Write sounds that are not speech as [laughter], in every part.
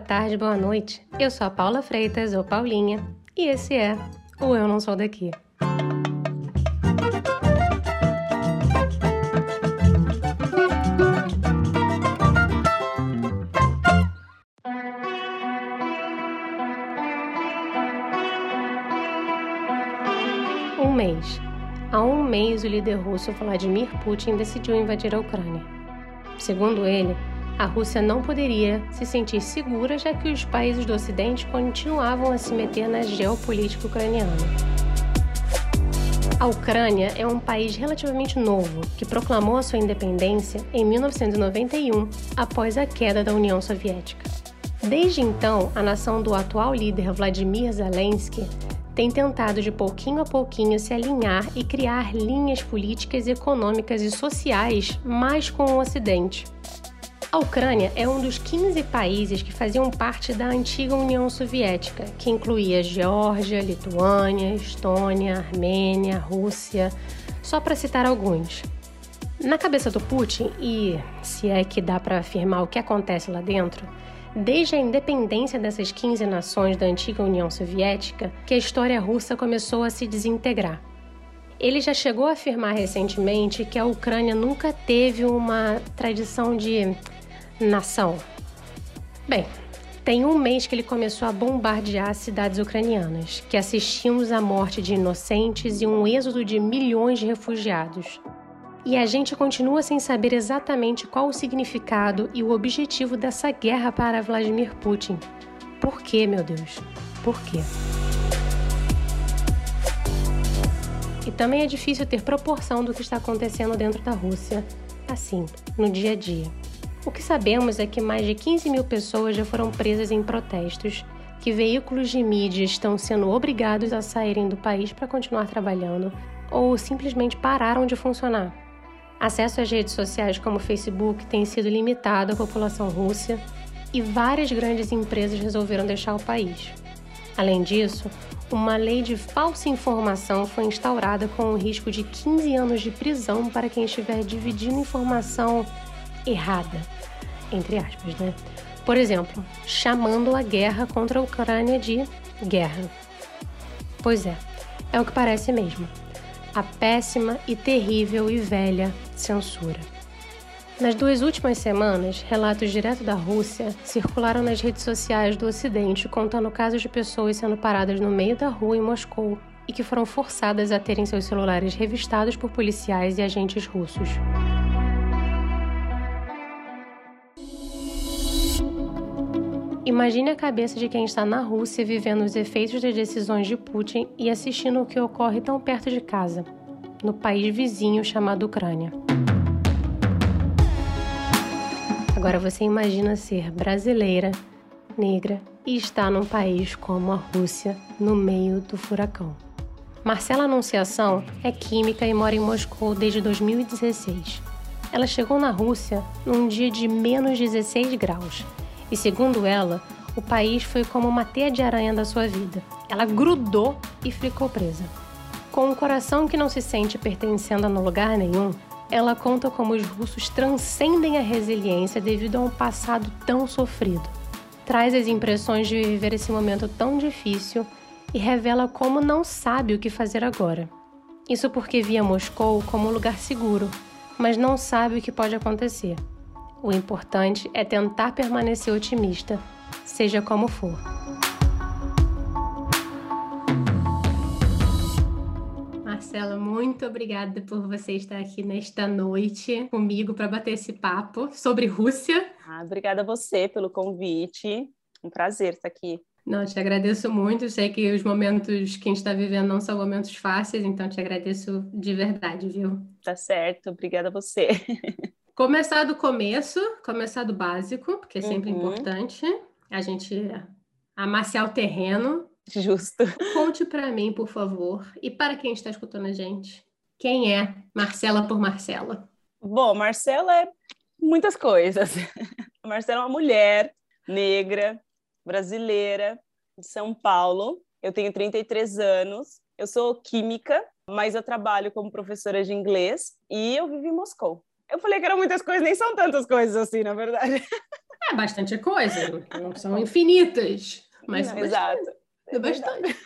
boa tarde, boa noite. Eu sou a Paula Freitas, ou Paulinha, e esse é o Eu Não Sou Daqui. Um mês. Há um mês, o líder russo Vladimir Putin decidiu invadir a Ucrânia. Segundo ele, a Rússia não poderia se sentir segura já que os países do Ocidente continuavam a se meter na geopolítica ucraniana. A Ucrânia é um país relativamente novo que proclamou sua independência em 1991, após a queda da União Soviética. Desde então, a nação do atual líder Vladimir Zelensky tem tentado de pouquinho a pouquinho se alinhar e criar linhas políticas, econômicas e sociais mais com o Ocidente. A Ucrânia é um dos 15 países que faziam parte da antiga União Soviética, que incluía Geórgia, Lituânia, Estônia, Armênia, Rússia, só para citar alguns. Na cabeça do Putin, e se é que dá para afirmar o que acontece lá dentro, desde a independência dessas 15 nações da antiga União Soviética que a história russa começou a se desintegrar. Ele já chegou a afirmar recentemente que a Ucrânia nunca teve uma tradição de nação? Bem, tem um mês que ele começou a bombardear cidades ucranianas, que assistimos à morte de inocentes e um êxodo de milhões de refugiados. E a gente continua sem saber exatamente qual o significado e o objetivo dessa guerra para Vladimir Putin. Por quê, meu Deus? Por quê? E também é difícil ter proporção do que está acontecendo dentro da Rússia, assim, no dia a dia. O que sabemos é que mais de 15 mil pessoas já foram presas em protestos, que veículos de mídia estão sendo obrigados a saírem do país para continuar trabalhando ou simplesmente pararam de funcionar. Acesso às redes sociais como Facebook tem sido limitado à população russa e várias grandes empresas resolveram deixar o país. Além disso, uma lei de falsa informação foi instaurada com o risco de 15 anos de prisão para quem estiver dividindo informação errada, entre aspas, né? Por exemplo, chamando a guerra contra a Ucrânia de guerra. Pois é, é o que parece mesmo. A péssima e terrível e velha censura. Nas duas últimas semanas, relatos direto da Rússia circularam nas redes sociais do Ocidente contando casos de pessoas sendo paradas no meio da rua em Moscou e que foram forçadas a terem seus celulares revistados por policiais e agentes russos. Imagine a cabeça de quem está na Rússia vivendo os efeitos das decisões de Putin e assistindo o que ocorre tão perto de casa, no país vizinho chamado Ucrânia. Agora você imagina ser brasileira, negra e estar num país como a Rússia, no meio do furacão. Marcela Anunciação é química e mora em Moscou desde 2016. Ela chegou na Rússia num dia de menos 16 graus e segundo ela, o país foi como uma teia de aranha da sua vida. Ela grudou e ficou presa. Com um coração que não se sente pertencendo a lugar nenhum, ela conta como os russos transcendem a resiliência devido a um passado tão sofrido. Traz as impressões de viver esse momento tão difícil e revela como não sabe o que fazer agora. Isso porque via Moscou como um lugar seguro, mas não sabe o que pode acontecer. O importante é tentar permanecer otimista, seja como for. Marcela, muito obrigada por você estar aqui nesta noite comigo para bater esse papo sobre Rússia. Ah, obrigada a você pelo convite. Um prazer estar aqui. Não, te agradeço muito. Sei que os momentos que a gente está vivendo não são momentos fáceis, então te agradeço de verdade, viu? Tá certo, obrigada a você. [laughs] Começar do começo, começar do básico, porque é sempre uhum. importante a gente amaciar o terreno. Justo. [laughs] Conte para mim, por favor, e para quem está escutando a gente, quem é Marcela por Marcela? Bom, Marcela é muitas coisas. [laughs] Marcela é uma mulher negra, brasileira, de São Paulo. Eu tenho 33 anos. Eu sou química, mas eu trabalho como professora de inglês e eu vivo em Moscou. Eu falei que eram muitas coisas, nem são tantas coisas assim, na verdade. [laughs] É bastante coisa, não são infinitas, mas não, exato. É bastante.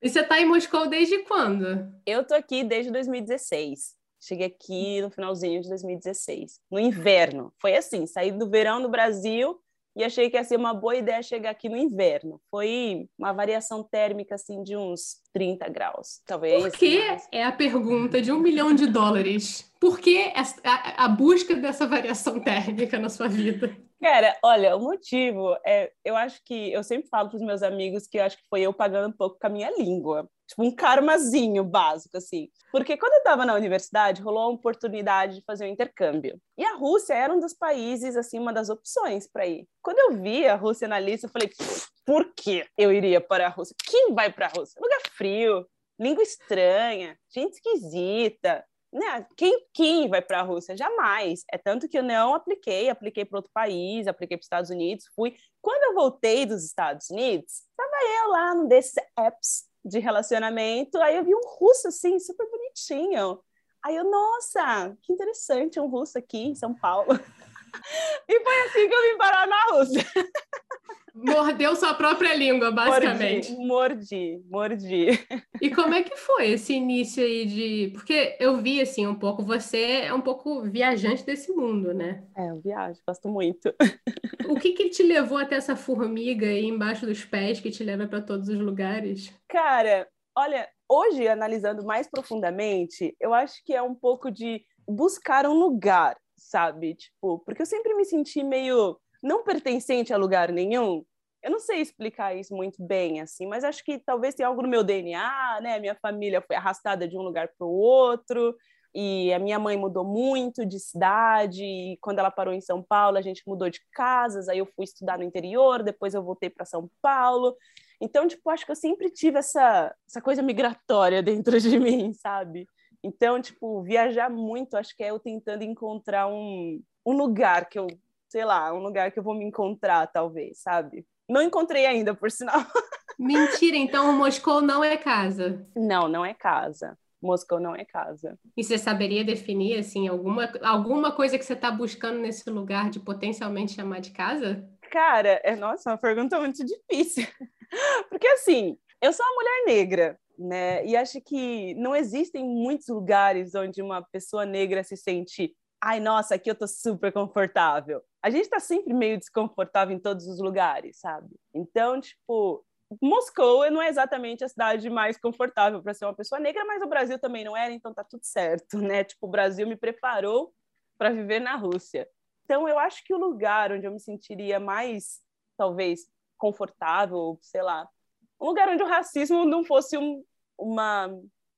E você está em Moscou desde quando? Eu tô aqui desde 2016. Cheguei aqui no finalzinho de 2016, no inverno. Foi assim, saí do verão no Brasil e achei que ia ser uma boa ideia chegar aqui no inverno. Foi uma variação térmica assim de uns 30 graus, talvez. Por que é a pergunta de um milhão de dólares? Por que a, a busca dessa variação térmica na sua vida? Cara, olha, o motivo é, eu acho que eu sempre falo para os meus amigos que eu acho que foi eu pagando um pouco com a minha língua, tipo um karmazinho básico assim. Porque quando eu estava na universidade, rolou a oportunidade de fazer um intercâmbio. E a Rússia era um dos países assim, uma das opções para ir. Quando eu vi a Rússia na lista, eu falei, por que eu iria para a Rússia? Quem vai para a Rússia? Lugar frio, língua estranha, gente esquisita né, quem, quem vai para a Rússia? Jamais. É tanto que eu não apliquei, apliquei para outro país, apliquei para os Estados Unidos, fui. Quando eu voltei dos Estados Unidos, estava eu lá num desses apps de relacionamento, aí eu vi um russo assim, super bonitinho. Aí eu, nossa, que interessante, um russo aqui em São Paulo. [laughs] e foi assim que eu vim parar na Rússia. Mordeu sua própria língua, basicamente. Mordi, mordi, mordi. E como é que foi esse início aí de. Porque eu vi, assim, um pouco, você é um pouco viajante desse mundo, né? É, eu viajo, gosto muito. O que que te levou até essa formiga aí embaixo dos pés que te leva para todos os lugares? Cara, olha, hoje, analisando mais profundamente, eu acho que é um pouco de buscar um lugar, sabe? Tipo, porque eu sempre me senti meio não pertencente a lugar nenhum. Eu não sei explicar isso muito bem, assim, mas acho que talvez tenha algo no meu DNA, né? Minha família foi arrastada de um lugar para o outro, e a minha mãe mudou muito de cidade, e quando ela parou em São Paulo, a gente mudou de casas, aí eu fui estudar no interior, depois eu voltei para São Paulo. Então, tipo, acho que eu sempre tive essa, essa coisa migratória [laughs] dentro de mim, sabe? Então, tipo, viajar muito, acho que é eu tentando encontrar um, um lugar que eu sei lá, um lugar que eu vou me encontrar, talvez, sabe? Não encontrei ainda, por sinal. [laughs] Mentira, então Moscou não é casa. Não, não é casa. Moscou não é casa. E você saberia definir, assim, alguma, alguma coisa que você está buscando nesse lugar de potencialmente chamar de casa? Cara, é, nossa, uma pergunta muito difícil. [laughs] Porque, assim, eu sou uma mulher negra, né? E acho que não existem muitos lugares onde uma pessoa negra se sente ai, nossa, aqui eu tô super confortável. A gente tá sempre meio desconfortável em todos os lugares, sabe? Então, tipo, Moscou não é exatamente a cidade mais confortável para ser uma pessoa negra, mas o Brasil também não era, então tá tudo certo, né? Tipo, o Brasil me preparou para viver na Rússia. Então, eu acho que o lugar onde eu me sentiria mais, talvez, confortável, sei lá, um lugar onde o racismo não fosse um, uma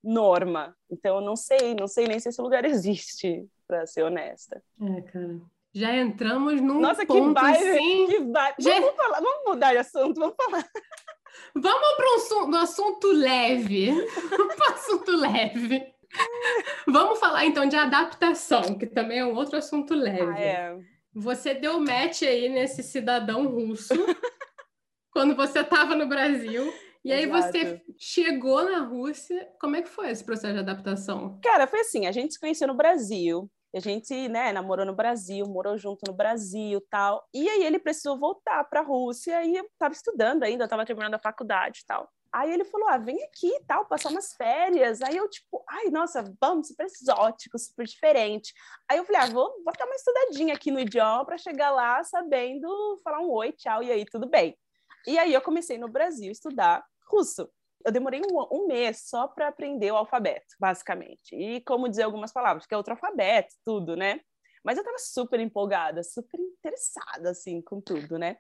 norma. Então, eu não sei, não sei nem se esse lugar existe para ser honesta. É, cara. Já entramos num Nossa, ponto que vibe, assim... que vibe. Já... Vamos, falar, vamos mudar de assunto, vamos falar. Vamos para um, um assunto leve. Para um assunto leve. Vamos falar então de adaptação, que também é um outro assunto leve. Ah, é. Você deu match aí nesse cidadão russo quando você estava no Brasil. E aí Exato. você chegou na Rússia, como é que foi esse processo de adaptação? Cara, foi assim, a gente se conheceu no Brasil, a gente, né, namorou no Brasil, morou junto no Brasil, tal. E aí ele precisou voltar para a Rússia e eu estava estudando ainda, estava terminando a faculdade, tal. Aí ele falou: "Ah, vem aqui, tal, passar umas férias". Aí eu tipo: "Ai, nossa, vamos, super exótico, super diferente". Aí eu falei: "Ah, vou, vou dar uma estudadinha aqui no idioma para chegar lá sabendo falar um oi, tchau e aí tudo bem". E aí eu comecei no Brasil estudar russo. Eu demorei um, um mês só para aprender o alfabeto, basicamente. E como dizer algumas palavras, que é outro alfabeto, tudo, né? Mas eu estava super empolgada, super interessada, assim, com tudo, né?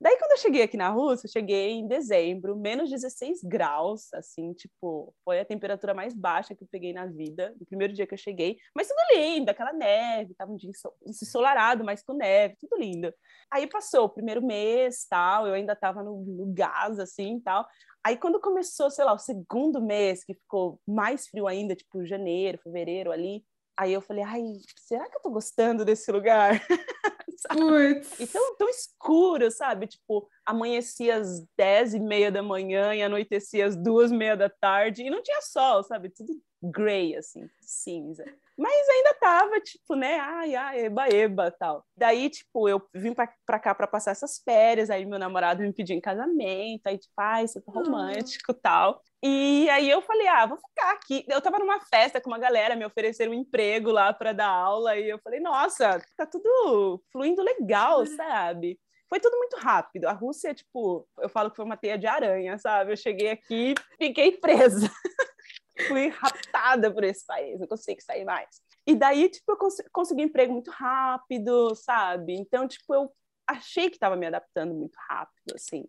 Daí, quando eu cheguei aqui na Rússia, eu cheguei em dezembro, menos 16 graus, assim, tipo, foi a temperatura mais baixa que eu peguei na vida, no primeiro dia que eu cheguei. Mas tudo lindo, aquela neve, tava um dia ensolarado, mas com neve, tudo lindo. Aí passou o primeiro mês, tal, eu ainda tava no, no gás, assim, tal. Aí quando começou, sei lá, o segundo mês, que ficou mais frio ainda, tipo janeiro, fevereiro ali, aí eu falei, ai, será que eu tô gostando desse lugar? [laughs] [laughs] e tão, tão escuro, sabe? Tipo, amanhecia às dez e meia da manhã e anoitecia às duas e meia da tarde e não tinha sol, sabe? Tudo gray, assim, cinza. Mas ainda tava, tipo, né? Ai, ai, eba, eba, tal. Daí, tipo, eu vim pra, pra cá pra passar essas férias, aí meu namorado me pediu em casamento, aí, tipo, ai, isso é romântico, tal. E aí eu falei, ah, vou ficar aqui. Eu tava numa festa com uma galera, me ofereceram um emprego lá para dar aula, e eu falei, nossa, tá tudo fluindo legal, sabe? Foi tudo muito rápido. A Rússia, tipo, eu falo que foi uma teia de aranha, sabe? Eu cheguei aqui, fiquei presa. [laughs] Fui raptada por esse país, não consigo sair mais. E daí, tipo, eu cons consegui emprego muito rápido, sabe? Então, tipo, eu achei que estava me adaptando muito rápido, assim.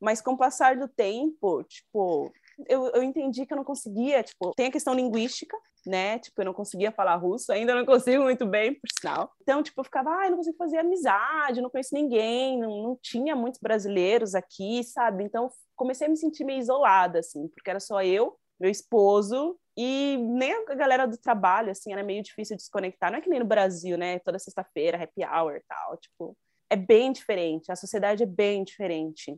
Mas com o passar do tempo, tipo, eu, eu entendi que eu não conseguia, tipo, tem a questão linguística, né? Tipo, eu não conseguia falar russo, ainda não consigo muito bem, por sinal. Então, tipo, eu ficava, ah, não consigo fazer amizade, não conheço ninguém, não, não tinha muitos brasileiros aqui, sabe? Então, comecei a me sentir meio isolada, assim, porque era só eu, meu esposo e nem a galera do trabalho, assim, era meio difícil de desconectar. Não é que nem no Brasil, né? Toda sexta-feira, happy hour e tal, tipo, é bem diferente, a sociedade é bem diferente.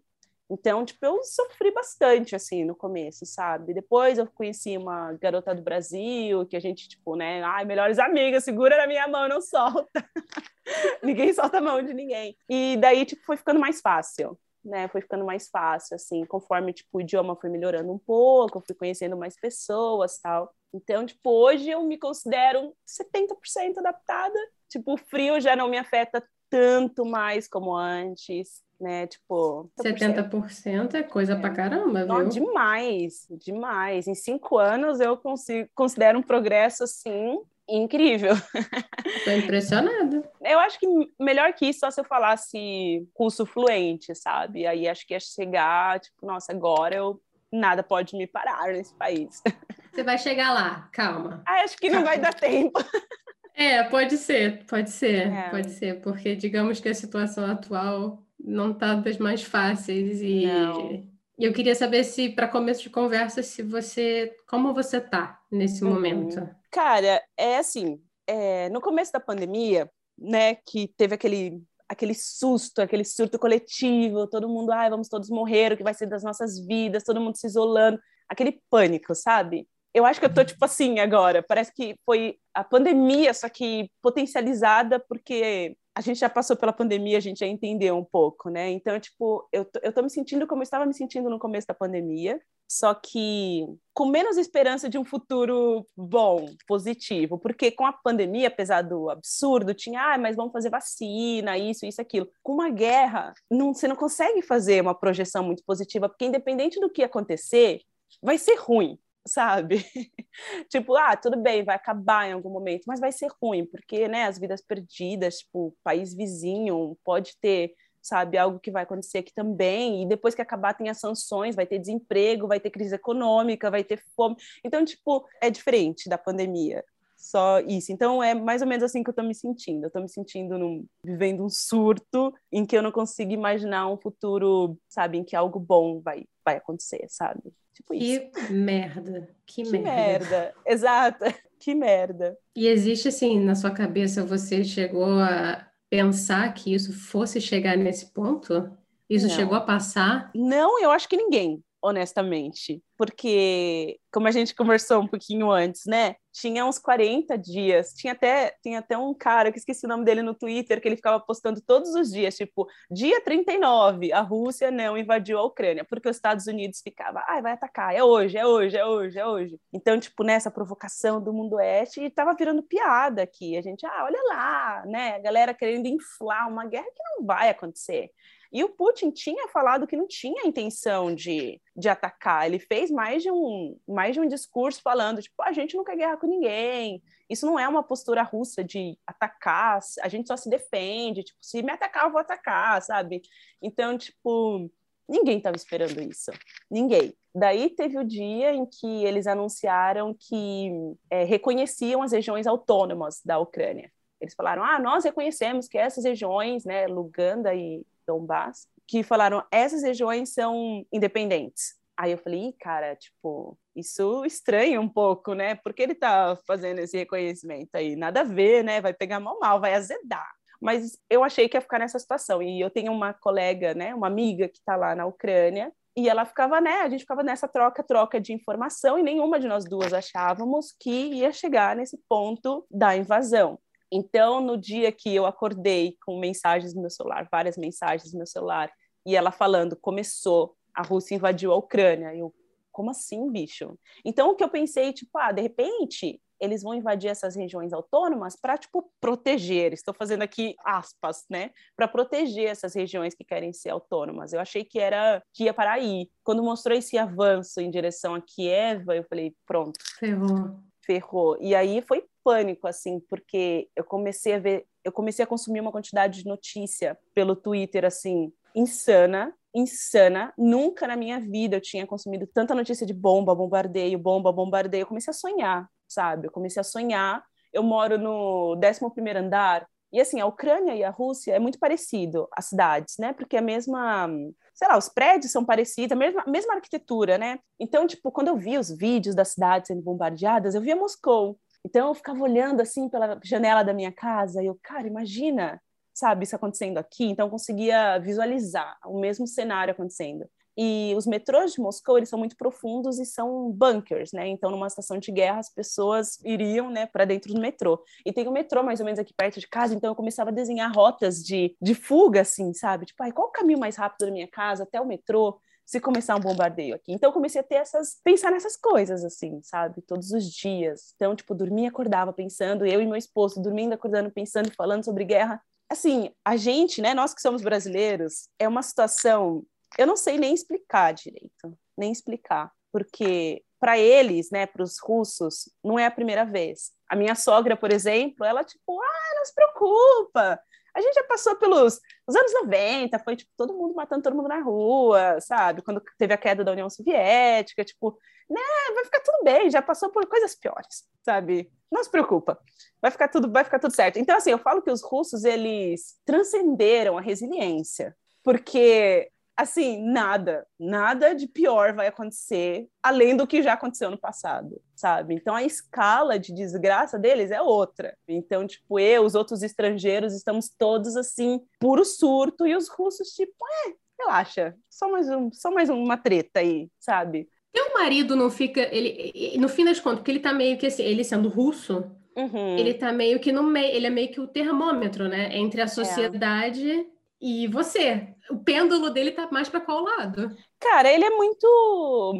Então, tipo, eu sofri bastante, assim, no começo, sabe? Depois eu conheci uma garota do Brasil, que a gente, tipo, né? Ai, melhores amigas, segura na minha mão, não solta. [laughs] ninguém solta a mão de ninguém. E daí, tipo, foi ficando mais fácil, né? Foi ficando mais fácil, assim, conforme, tipo, o idioma foi melhorando um pouco, eu fui conhecendo mais pessoas, tal. Então, tipo, hoje eu me considero 70% adaptada. Tipo, o frio já não me afeta tanto mais como antes né? Tipo. 70% é coisa é. pra caramba, viu? Não, demais, demais. Em cinco anos eu consigo, considero um progresso assim incrível. Tô impressionada. Eu acho que melhor que isso só se eu falasse curso fluente, sabe? Aí acho que ia chegar, tipo, nossa, agora eu nada pode me parar nesse país. Você vai chegar lá, calma. Ah, acho que não vai dar tempo. [laughs] É, pode ser, pode ser, é. pode ser, porque digamos que a situação atual não está das mais fáceis e não. eu queria saber se para começo de conversa se você como você tá nesse uhum. momento. Cara, é assim, é, no começo da pandemia, né, que teve aquele aquele susto, aquele surto coletivo, todo mundo, ai, vamos todos morrer, o que vai ser das nossas vidas, todo mundo se isolando, aquele pânico, sabe? Eu acho que eu tô tipo assim agora, parece que foi a pandemia, só que potencializada porque a gente já passou pela pandemia, a gente já entendeu um pouco, né? Então, tipo, eu tô, eu tô me sentindo como eu estava me sentindo no começo da pandemia, só que com menos esperança de um futuro bom, positivo, porque com a pandemia, apesar do absurdo, tinha, ah, mas vamos fazer vacina, isso, isso, aquilo. Com uma guerra, não, você não consegue fazer uma projeção muito positiva, porque independente do que acontecer, vai ser ruim sabe? [laughs] tipo, ah, tudo bem, vai acabar em algum momento, mas vai ser ruim, porque, né, as vidas perdidas, tipo, país vizinho, pode ter, sabe, algo que vai acontecer aqui também, e depois que acabar tem as sanções, vai ter desemprego, vai ter crise econômica, vai ter fome. Então, tipo, é diferente da pandemia. Só isso. Então é mais ou menos assim que eu tô me sentindo. Eu tô me sentindo num, vivendo um surto em que eu não consigo imaginar um futuro, sabe, em que algo bom vai, vai acontecer, sabe? Tipo isso. Que merda. Que, que merda. merda. Exato. [laughs] Que merda. E existe assim, na sua cabeça, você chegou a pensar que isso fosse chegar nesse ponto? Isso não. chegou a passar? Não, eu acho que ninguém honestamente. Porque, como a gente conversou um pouquinho antes, né? Tinha uns 40 dias. Tinha até, tinha até um cara, que esqueci o nome dele no Twitter, que ele ficava postando todos os dias, tipo, dia 39, a Rússia não invadiu a Ucrânia, porque os Estados Unidos ficava, ai, ah, vai atacar, é hoje, é hoje, é hoje, é hoje. Então, tipo, nessa provocação do mundo oeste, e tava virando piada aqui. A gente, ah, olha lá, né? A galera querendo inflar uma guerra que não vai acontecer. E o Putin tinha falado que não tinha intenção de, de atacar. Ele fez mais de, um, mais de um discurso falando, tipo, a gente não quer guerra com ninguém. Isso não é uma postura russa de atacar, a gente só se defende. Tipo, se me atacar, eu vou atacar, sabe? Então, tipo, ninguém estava esperando isso. Ninguém. Daí teve o dia em que eles anunciaram que é, reconheciam as regiões autônomas da Ucrânia. Eles falaram: ah, nós reconhecemos que essas regiões, né, Luganda e Donbass, que falaram essas regiões são independentes. Aí eu falei, cara, tipo, isso estranha um pouco, né? Por que ele tá fazendo esse reconhecimento aí? Nada a ver, né? Vai pegar mal mal, vai azedar. Mas eu achei que ia ficar nessa situação. E eu tenho uma colega, né, uma amiga que está lá na Ucrânia, e ela ficava, né, a gente ficava nessa troca-troca de informação e nenhuma de nós duas achávamos que ia chegar nesse ponto da invasão. Então, no dia que eu acordei com mensagens no meu celular, várias mensagens no meu celular, e ela falando, começou, a Rússia invadiu a Ucrânia, eu, como assim, bicho? Então, o que eu pensei, tipo, ah, de repente, eles vão invadir essas regiões autônomas para, tipo, proteger. Estou fazendo aqui aspas, né? Para proteger essas regiões que querem ser autônomas. Eu achei que era que ia para aí. Quando mostrou esse avanço em direção a Kiev, eu falei, pronto. Ferrou. Ferrou. E aí foi pânico, assim, porque eu comecei a ver, eu comecei a consumir uma quantidade de notícia pelo Twitter, assim, insana, insana. Nunca na minha vida eu tinha consumido tanta notícia de bomba, bombardeio, bomba, bombardeio. Eu comecei a sonhar sabe? Eu comecei a sonhar. Eu moro no 11 andar. E assim, a Ucrânia e a Rússia é muito parecido, as cidades, né? Porque a mesma, sei lá, os prédios são parecidos, a mesma, a mesma arquitetura, né? Então, tipo, quando eu via os vídeos das cidades sendo bombardeadas, eu via Moscou. Então, eu ficava olhando assim pela janela da minha casa e eu, cara, imagina, sabe, isso acontecendo aqui. Então, eu conseguia visualizar o mesmo cenário acontecendo. E os metrôs de Moscou, eles são muito profundos e são bunkers, né? Então, numa estação de guerra, as pessoas iriam, né, para dentro do metrô. E tem um metrô mais ou menos aqui perto de casa, então eu começava a desenhar rotas de, de fuga, assim, sabe? Tipo, ai, qual o caminho mais rápido da minha casa até o metrô? Se começar um bombardeio aqui. Então comecei a ter essas pensar nessas coisas assim, sabe? Todos os dias. Então, tipo, dormia acordava pensando, eu e meu esposo dormindo, acordando, pensando falando sobre guerra. Assim, a gente, né, nós que somos brasileiros, é uma situação eu não sei nem explicar direito, nem explicar, porque para eles, né, para os russos, não é a primeira vez. A minha sogra, por exemplo, ela tipo, ah, não se preocupa. A gente já passou pelos os anos 90, foi tipo todo mundo matando todo mundo na rua, sabe? Quando teve a queda da União Soviética, tipo, né, vai ficar tudo bem, já passou por coisas piores, sabe? Não se preocupa. Vai ficar tudo, vai ficar tudo certo. Então assim, eu falo que os russos eles transcenderam a resiliência, porque assim, nada, nada de pior vai acontecer além do que já aconteceu no passado, sabe? Então a escala de desgraça deles é outra. Então, tipo, eu, os outros estrangeiros, estamos todos assim, puro surto, e os russos, tipo, é, relaxa, só mais, um, só mais uma treta aí, sabe? Teu marido não fica, ele, no fim das contas, porque ele tá meio que assim, ele sendo russo, uhum. ele tá meio que no meio, ele é meio que o termômetro, né? Entre a é. sociedade é. E você o pêndulo dele tá mais para qual lado? Cara, ele é muito.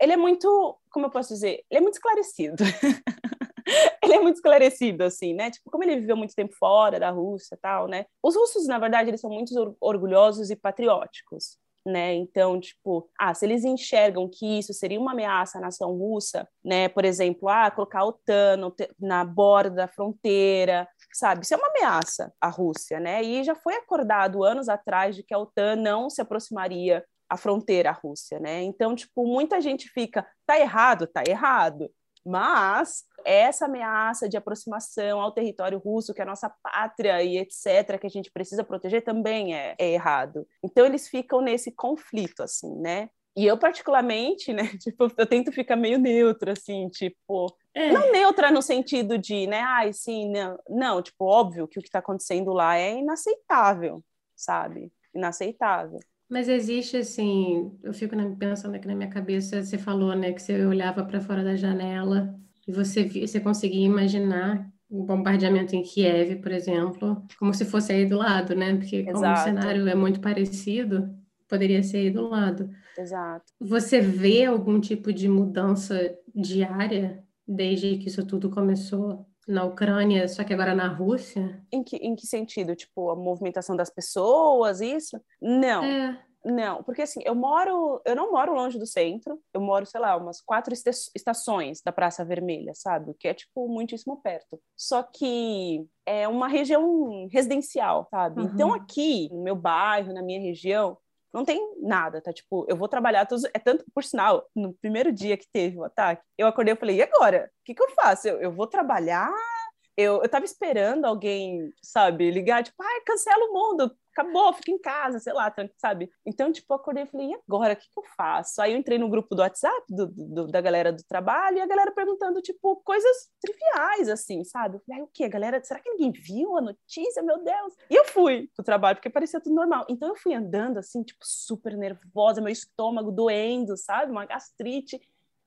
Ele é muito. Como eu posso dizer? Ele é muito esclarecido. [laughs] ele é muito esclarecido, assim, né? Tipo, como ele viveu muito tempo fora da Rússia tal, né? Os russos, na verdade, eles são muito orgulhosos e patrióticos, né? Então, tipo, ah, se eles enxergam que isso seria uma ameaça à nação russa, né? Por exemplo, ah, colocar a OTAN na borda da fronteira, sabe? Isso é uma ameaça à Rússia, né? E já foi acordado anos atrás de que a OTAN não se aproximaria à fronteira à Rússia, né? Então, tipo, muita gente fica, tá errado, tá errado. Mas essa ameaça de aproximação ao território russo, que é a nossa pátria e etc., que a gente precisa proteger, também é, é errado. Então, eles ficam nesse conflito, assim, né? E eu, particularmente, né, [laughs] tipo, eu tento ficar meio neutra, assim, tipo, é. não neutra no sentido de, né, ai, sim, não, não, tipo, óbvio que o que está acontecendo lá é inaceitável, sabe? Inaceitável. Mas existe, assim, eu fico pensando aqui na minha cabeça, você falou, né, que você olhava para fora da janela e você, você conseguia imaginar o bombardeamento em Kiev, por exemplo, como se fosse aí do lado, né? Porque como Exato. o cenário é muito parecido, poderia ser aí do lado. Exato. Você vê algum tipo de mudança diária desde que isso tudo começou na Ucrânia, só que agora na Rússia? Em que, em que sentido? Tipo, a movimentação das pessoas, isso? Não. É. Não, porque assim, eu moro, eu não moro longe do centro, eu moro, sei lá, umas quatro estações da Praça Vermelha, sabe? Que é, tipo, muitíssimo perto. Só que é uma região residencial, sabe? Uhum. Então, aqui, no meu bairro, na minha região, não tem nada, tá? Tipo, eu vou trabalhar todos. É tanto, por sinal, no primeiro dia que teve o ataque, eu acordei e falei, e agora? O que, que eu faço? Eu, eu vou trabalhar? Eu, eu tava esperando alguém, sabe, ligar, tipo, ai, cancela o mundo, acabou, fica em casa, sei lá, sabe? Então, tipo, acordei e falei, e agora, o que, que eu faço? Aí eu entrei no grupo do WhatsApp do, do, da galera do trabalho e a galera perguntando, tipo, coisas triviais, assim, sabe? Eu falei, o quê, galera? Será que ninguém viu a notícia? Meu Deus! E eu fui pro trabalho, porque parecia tudo normal. Então eu fui andando, assim, tipo, super nervosa, meu estômago doendo, sabe? Uma gastrite.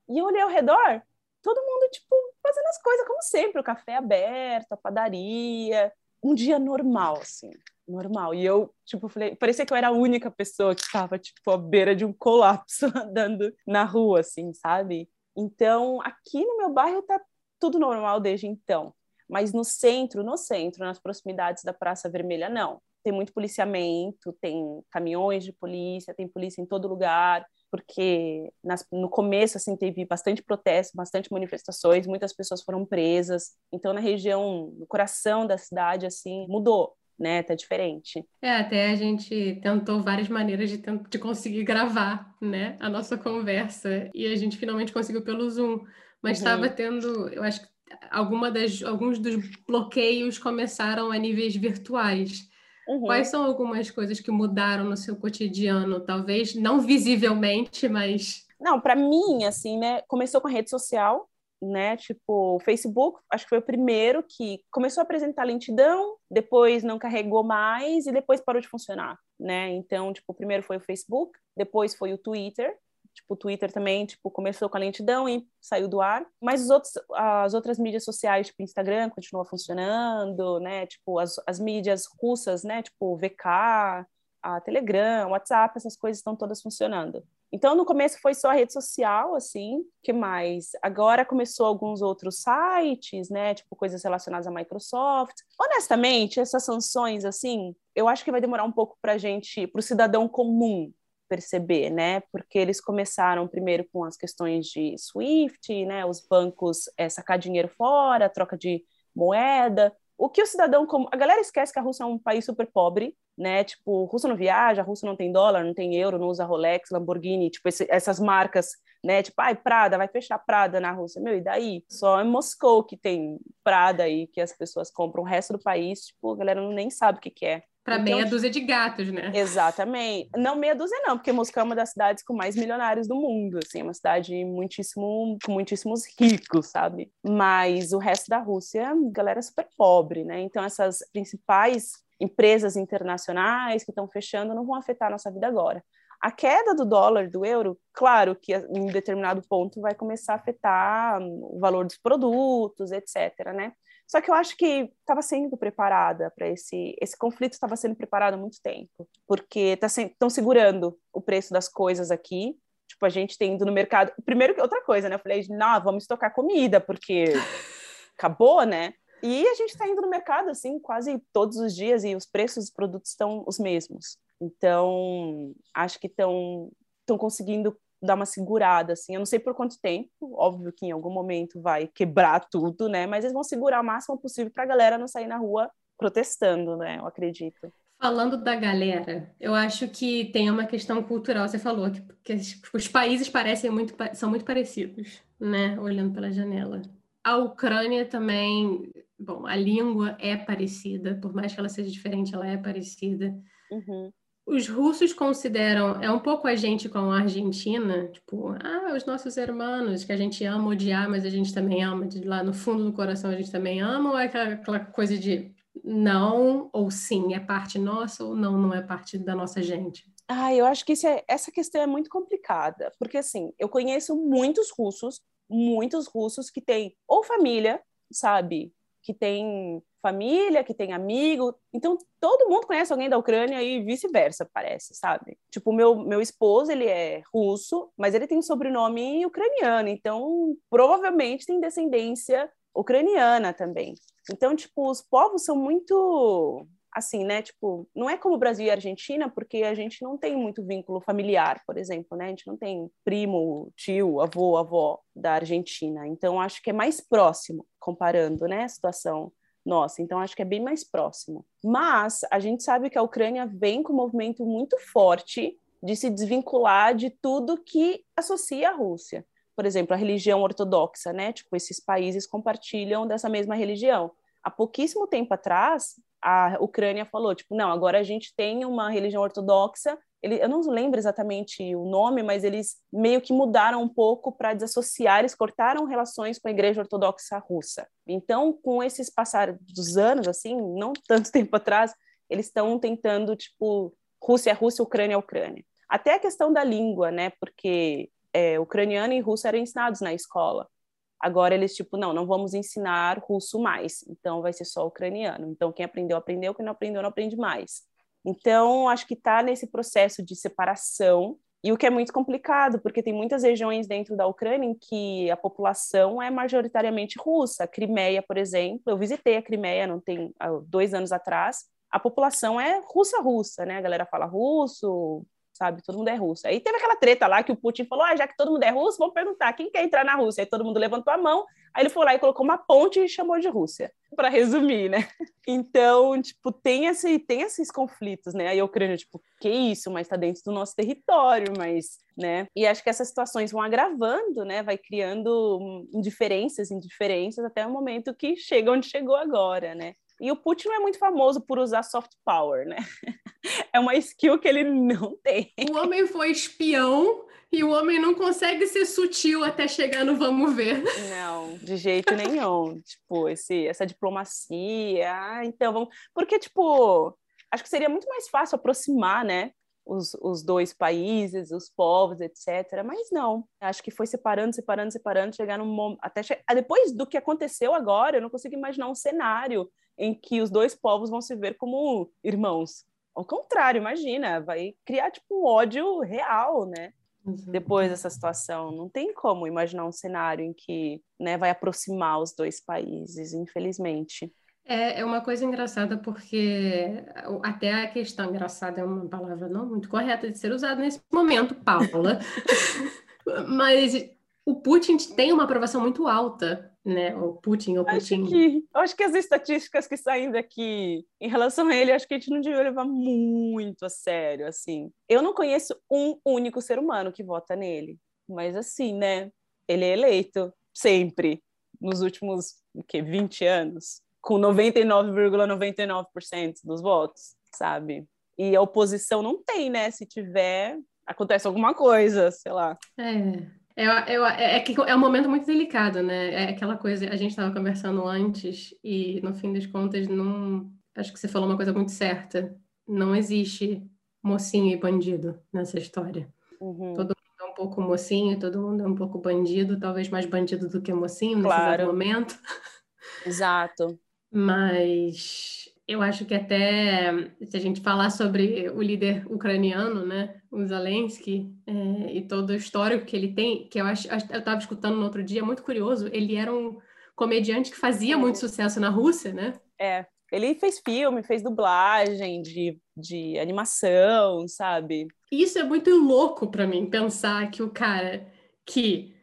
E eu olhei ao redor, todo mundo, tipo, fazendo as coisas como sempre, o café aberto, a padaria, um dia normal, assim, normal. E eu, tipo, falei, parecia que eu era a única pessoa que estava, tipo, à beira de um colapso [laughs] andando na rua, assim, sabe? Então, aqui no meu bairro tá tudo normal desde então. Mas no centro, no centro, nas proximidades da Praça Vermelha, não. Tem muito policiamento, tem caminhões de polícia, tem polícia em todo lugar porque nas, no começo assim teve bastante protesto, bastante manifestações, muitas pessoas foram presas. Então na região, no coração da cidade assim, mudou, né? Tá diferente. É, até a gente tentou várias maneiras de, de conseguir gravar, né, a nossa conversa e a gente finalmente conseguiu pelo Zoom, mas estava uhum. tendo, eu acho que alguma das alguns dos bloqueios começaram a níveis virtuais. Uhum. Quais são algumas coisas que mudaram no seu cotidiano? Talvez não visivelmente, mas. Não, para mim, assim, né? Começou com a rede social, né? Tipo, o Facebook, acho que foi o primeiro que começou a apresentar lentidão, depois não carregou mais e depois parou de funcionar, né? Então, tipo, primeiro foi o Facebook, depois foi o Twitter, Tipo, o Twitter também, tipo, começou com a lentidão e saiu do ar. Mas os outros, as outras mídias sociais, tipo, Instagram, continua funcionando, né? Tipo, as, as mídias russas, né? Tipo, VK, a Telegram, WhatsApp, essas coisas estão todas funcionando. Então, no começo foi só a rede social, assim, que mais? Agora começou alguns outros sites, né, tipo coisas relacionadas à Microsoft. Honestamente, essas sanções, assim, eu acho que vai demorar um pouco para gente, para o cidadão comum perceber, né? Porque eles começaram primeiro com as questões de SWIFT, né? Os bancos é, sacar dinheiro fora, troca de moeda. O que o cidadão como a galera esquece que a Rússia é um país super pobre, né? Tipo, Rússia não viaja, Rússia não tem dólar, não tem euro, não usa Rolex, Lamborghini, tipo esse, essas marcas, né? Tipo, ai, Prada, vai fechar Prada na Rússia. Meu, e daí? Só em Moscou que tem Prada aí que as pessoas compram. O resto do país, tipo, a galera nem sabe o que que é. Para então, meia dúzia de gatos, né? Exatamente. Não meia dúzia não, porque Moscou é uma das cidades com mais milionários do mundo, assim, é uma cidade muitíssimo, com muitíssimos ricos, sabe? Mas o resto da Rússia, galera super pobre, né? Então essas principais empresas internacionais que estão fechando não vão afetar a nossa vida agora. A queda do dólar, do euro, claro que em um determinado ponto vai começar a afetar o valor dos produtos, etc, né? Só que eu acho que estava sendo preparada para esse esse conflito estava sendo preparado há muito tempo, porque tá estão segurando o preço das coisas aqui. Tipo, a gente tem indo no mercado. Primeiro, outra coisa, né? Eu falei, não, vamos estocar comida, porque [laughs] acabou, né? E a gente está indo no mercado, assim, quase todos os dias e os preços dos produtos estão os mesmos. Então, acho que estão conseguindo dar uma segurada, assim. Eu não sei por quanto tempo, óbvio que em algum momento vai quebrar tudo, né? Mas eles vão segurar o máximo possível para a galera não sair na rua protestando, né? Eu acredito. Falando da galera, eu acho que tem uma questão cultural. Você falou que, que os países parecem muito, são muito parecidos, né? Olhando pela janela. A Ucrânia também, bom, a língua é parecida, por mais que ela seja diferente, ela é parecida. Uhum os russos consideram, é um pouco a gente com a Argentina, tipo, ah, os nossos irmãos, que a gente ama odiar, mas a gente também ama, de lá no fundo do coração a gente também ama, ou é aquela, aquela coisa de não ou sim, é parte nossa ou não, não é parte da nossa gente? Ah, eu acho que é, essa questão é muito complicada, porque assim, eu conheço muitos russos, muitos russos que têm ou família, sabe, que tem família, que tem amigo. Então, todo mundo conhece alguém da Ucrânia e vice-versa, parece, sabe? Tipo, meu, meu esposo, ele é russo, mas ele tem um sobrenome ucraniano. Então, provavelmente tem descendência ucraniana também. Então, tipo, os povos são muito assim, né? Tipo, não é como Brasil e Argentina, porque a gente não tem muito vínculo familiar, por exemplo, né? A gente não tem primo, tio, avô, avó da Argentina. Então, acho que é mais próximo, comparando, né, a situação nossa. Então, acho que é bem mais próximo. Mas a gente sabe que a Ucrânia vem com um movimento muito forte de se desvincular de tudo que associa a Rússia. Por exemplo, a religião ortodoxa, né? Tipo, esses países compartilham dessa mesma religião. Há pouquíssimo tempo atrás, a Ucrânia falou, tipo, não, agora a gente tem uma religião ortodoxa, ele, eu não lembro exatamente o nome, mas eles meio que mudaram um pouco para desassociar, eles cortaram relações com a Igreja Ortodoxa Russa. Então, com esses passar dos anos, assim, não [laughs] tanto tempo atrás, eles estão tentando, tipo, Rússia é Rússia, Ucrânia é Ucrânia. Até a questão da língua, né? Porque é, ucraniano e russo eram ensinados na escola. Agora eles, tipo, não, não vamos ensinar russo mais, então vai ser só ucraniano. Então quem aprendeu, aprendeu, quem não aprendeu, não aprende mais. Então acho que está nesse processo de separação, e o que é muito complicado, porque tem muitas regiões dentro da Ucrânia em que a população é majoritariamente russa. A Crimeia, por exemplo, eu visitei a Crimeia não tem dois anos atrás. A população é russa-russa, né? A galera fala russo, sabe? Todo mundo é russo. Aí teve aquela treta lá que o Putin falou: ah, já que todo mundo é russo, vamos perguntar quem quer entrar na Rússia. Aí todo mundo levantou a mão, aí ele foi lá e colocou uma ponte e chamou de Rússia, para resumir, né? [laughs] Então, tipo, tem, esse, tem esses conflitos, né? Aí a Ucrânia, tipo, que isso, mas está dentro do nosso território, mas, né? E acho que essas situações vão agravando, né? Vai criando indiferenças, indiferenças, até o momento que chega onde chegou agora, né? E o Putin não é muito famoso por usar soft power, né? [laughs] É uma skill que ele não tem. O homem foi espião e o homem não consegue ser sutil até chegar no vamos ver. Não, de jeito nenhum. [laughs] tipo, esse, essa diplomacia, ah, então vamos. Porque, tipo, acho que seria muito mais fácil aproximar, né? Os, os dois países, os povos, etc. Mas não, acho que foi separando, separando, separando, chegar num até che... depois do que aconteceu agora, eu não consigo imaginar um cenário em que os dois povos vão se ver como irmãos. Ao contrário, imagina, vai criar tipo um ódio real, né? Uhum. Depois dessa situação, não tem como imaginar um cenário em que, né, vai aproximar os dois países, infelizmente. É, é uma coisa engraçada porque até a questão engraçada é uma palavra não muito correta de ser usada nesse momento, Paula. [laughs] Mas o Putin tem uma aprovação muito alta né? O Putin, o Putin. Acho que, acho que as estatísticas que saem daqui em relação a ele, acho que a gente não devia levar muito a sério, assim. Eu não conheço um único ser humano que vota nele, mas assim, né? Ele é eleito sempre nos últimos o quê, 20 anos, com 99,99% ,99 dos votos, sabe? E a oposição não tem, né? Se tiver, acontece alguma coisa, sei lá. É. É, é, é, que é um momento muito delicado, né? É aquela coisa, a gente estava conversando antes e no fim das contas não, acho que você falou uma coisa muito certa. Não existe mocinho e bandido nessa história. Uhum. Todo mundo é um pouco mocinho, todo mundo é um pouco bandido, talvez mais bandido do que mocinho claro. nesse momento. Exato. Mas eu acho que até se a gente falar sobre o líder ucraniano, né, o Zelensky, é, e todo o histórico que ele tem, que eu acho, eu estava escutando no outro dia, muito curioso, ele era um comediante que fazia muito sucesso na Rússia, né? É, ele fez filme, fez dublagem de, de animação, sabe? Isso é muito louco para mim, pensar que o cara que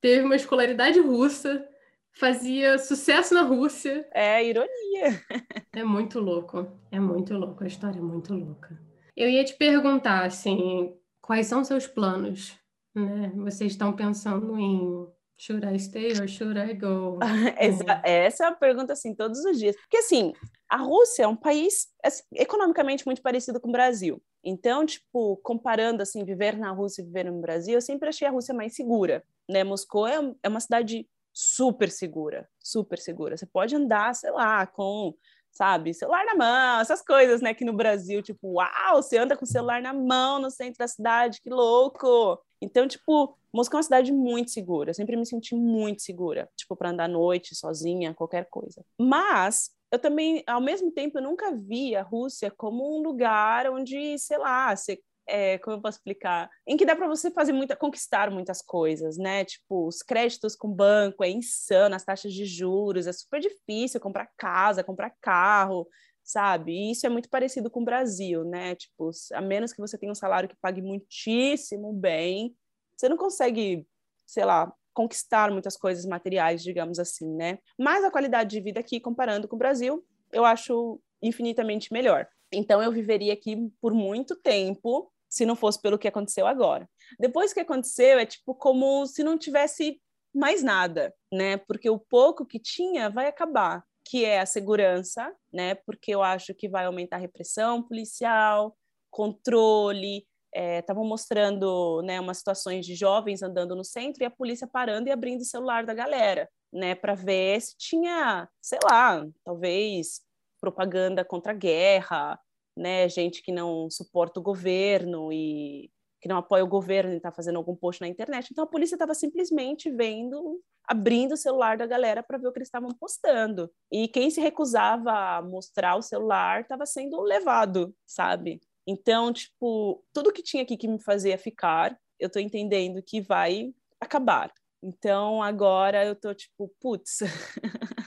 teve uma escolaridade russa, fazia sucesso na Rússia. É ironia. [laughs] É muito louco, é muito louco, a história é muito louca. Eu ia te perguntar, assim, quais são seus planos, né? Vocês estão pensando em should I stay or should I go? [laughs] Essa é a pergunta, assim, todos os dias. Porque, assim, a Rússia é um país assim, economicamente muito parecido com o Brasil. Então, tipo, comparando, assim, viver na Rússia e viver no Brasil, eu sempre achei a Rússia mais segura, né? Moscou é, é uma cidade super segura, super segura. Você pode andar, sei lá, com, sabe, celular na mão, essas coisas, né, que no Brasil, tipo, uau, você anda com o celular na mão no centro da cidade, que louco. Então, tipo, Moscou é uma cidade muito segura, eu sempre me senti muito segura, tipo, para andar à noite, sozinha, qualquer coisa. Mas eu também, ao mesmo tempo, eu nunca vi a Rússia como um lugar onde, sei lá, você é, como eu posso explicar, em que dá para você fazer muita, conquistar muitas coisas, né? Tipo, os créditos com banco é insano, as taxas de juros, é super difícil comprar casa, comprar carro, sabe? E isso é muito parecido com o Brasil, né? Tipo, a menos que você tenha um salário que pague muitíssimo bem, você não consegue, sei lá, conquistar muitas coisas materiais, digamos assim, né? Mas a qualidade de vida aqui, comparando com o Brasil, eu acho infinitamente melhor. Então eu viveria aqui por muito tempo se não fosse pelo que aconteceu agora. Depois que aconteceu, é tipo como se não tivesse mais nada, né? Porque o pouco que tinha vai acabar. que é a segurança, né? Porque eu acho que vai aumentar a repressão policial, controle. Estavam é, mostrando né, umas situações de jovens andando no centro e a polícia parando e abrindo o celular da galera, né? Para ver se tinha, sei lá, talvez propaganda contra a guerra, né? Gente que não suporta o governo e que não apoia o governo e está fazendo algum post na internet. Então a polícia estava simplesmente vendo, abrindo o celular da galera para ver o que eles estavam postando. E quem se recusava a mostrar o celular estava sendo levado, sabe? Então, tipo, tudo que tinha aqui que me fazia ficar, eu estou entendendo que vai acabar. Então, agora eu tô tipo, putz. [laughs]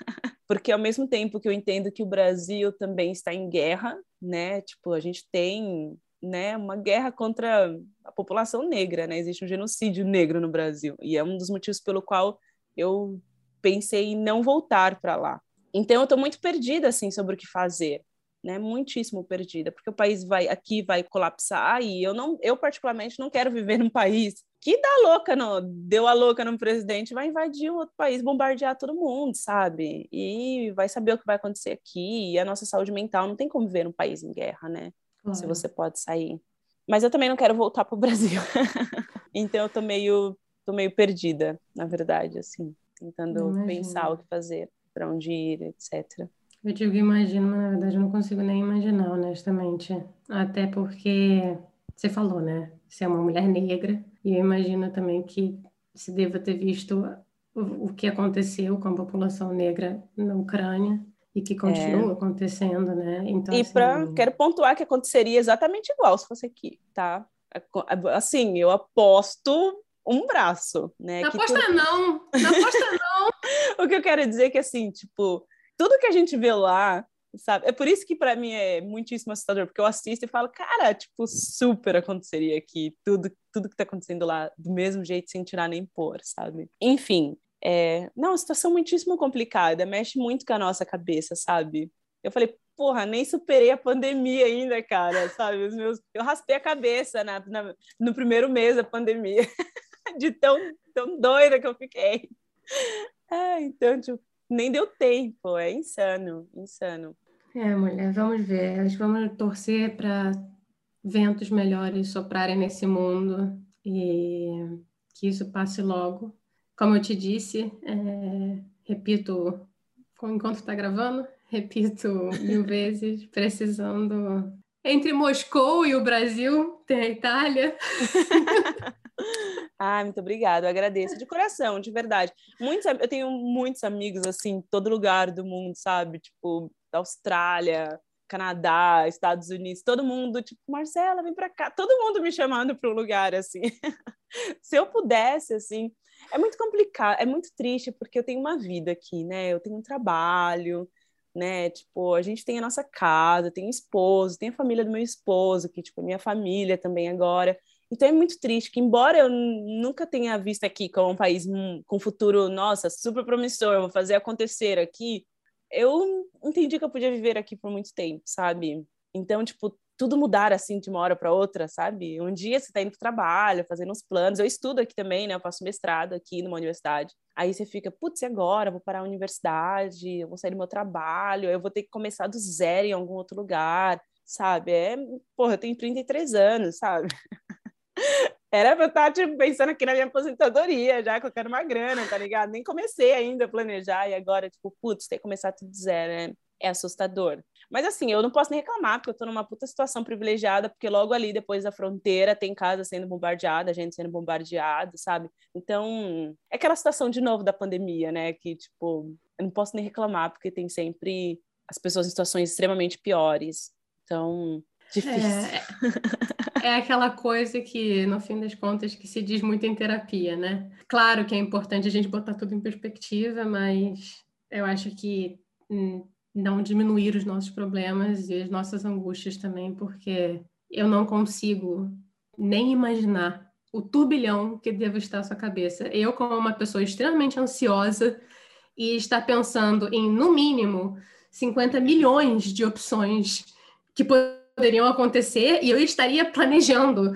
Porque ao mesmo tempo que eu entendo que o Brasil também está em guerra, né? Tipo, a gente tem né, uma guerra contra a população negra, né? Existe um genocídio negro no Brasil e é um dos motivos pelo qual eu pensei em não voltar para lá. Então eu estou muito perdida assim sobre o que fazer, né? Muitíssimo perdida, porque o país vai aqui vai colapsar e eu não, eu particularmente não quero viver num país que dá louca, no, deu a louca no presidente, vai invadir um outro país, bombardear todo mundo, sabe? E vai saber o que vai acontecer aqui. E a nossa saúde mental não tem como viver num país em guerra, né? claro. se você pode sair. Mas eu também não quero voltar para o [laughs] Brasil. então eu tô meio, tô meio perdida, na verdade, assim, tentando Imagina. pensar o que fazer, para onde ir, etc. Eu digo imagino, mas na verdade eu não consigo nem imaginar, honestamente. Até porque você falou, né? Você é uma mulher negra, e eu imagino também que se deva ter visto o, o que aconteceu com a população negra na Ucrânia e que continua é. acontecendo, né? Então, e assim... para quero pontuar que aconteceria exatamente igual se fosse aqui, tá? Assim, eu aposto um braço, né? Não aposta tu... não, não aposta não. [laughs] o que eu quero dizer é que assim, tipo, tudo que a gente vê lá, sabe? É por isso que para mim é muitíssimo assustador, porque eu assisto e falo, cara, tipo, super aconteceria aqui, tudo tudo que tá acontecendo lá do mesmo jeito sem tirar nem pôr, sabe? Enfim, é, não, situação muitíssimo complicada, mexe muito com a nossa cabeça, sabe? Eu falei, porra, nem superei a pandemia ainda, cara, sabe? Os meus, eu raspei a cabeça na, na no primeiro mês da pandemia, [laughs] de tão, tão doida que eu fiquei. Então, tipo, nem deu tempo, é insano, insano. É, mulher, vamos ver, vamos torcer para ventos melhores soprarem nesse mundo e que isso passe logo como eu te disse, é, repito, enquanto está gravando, repito mil [laughs] vezes, precisando. Entre Moscou e o Brasil, tem a Itália. [laughs] ah, muito obrigada, eu agradeço de coração, de verdade. Muitos, eu tenho muitos amigos assim, todo lugar do mundo, sabe? Tipo, da Austrália, Canadá, Estados Unidos, todo mundo, tipo, Marcela, vem para cá, todo mundo me chamando para um lugar assim. [laughs] Se eu pudesse, assim, é muito complicado, é muito triste, porque eu tenho uma vida aqui, né? Eu tenho um trabalho, né? Tipo, a gente tem a nossa casa, tem um esposo, tem a família do meu esposo, que, tipo, é minha família também agora. Então é muito triste que, embora eu nunca tenha visto aqui como um país com futuro, nossa, super promissor, vou fazer acontecer aqui, eu entendi que eu podia viver aqui por muito tempo, sabe? Então, tipo, tudo mudar assim de uma hora para outra, sabe? Um dia você está indo para o trabalho, fazendo uns planos. Eu estudo aqui também, né? Eu faço mestrado aqui numa universidade. Aí você fica, putz, e agora? vou parar a universidade, eu vou sair do meu trabalho, eu vou ter que começar do zero em algum outro lugar, sabe? É, porra, eu tenho 33 anos, sabe? [laughs] Era pra eu estar tipo, pensando aqui na minha aposentadoria, já que eu quero uma grana, tá ligado? Nem comecei ainda a planejar, e agora, tipo, putz, tem que começar tudo do zero, né? É assustador. Mas assim, eu não posso nem reclamar, porque eu tô numa puta situação privilegiada, porque logo ali, depois da fronteira, tem casa sendo bombardeada, gente sendo bombardeada, sabe? Então, é aquela situação de novo da pandemia, né? Que, tipo, eu não posso nem reclamar, porque tem sempre as pessoas em situações extremamente piores. Então, difícil. É, [laughs] é aquela coisa que, no fim das contas, que se diz muito em terapia, né? Claro que é importante a gente botar tudo em perspectiva, mas eu acho que hum, não diminuir os nossos problemas e as nossas angústias também, porque eu não consigo nem imaginar o turbilhão que deve estar na sua cabeça. Eu, como uma pessoa extremamente ansiosa e está pensando em, no mínimo, 50 milhões de opções que poderiam acontecer e eu estaria planejando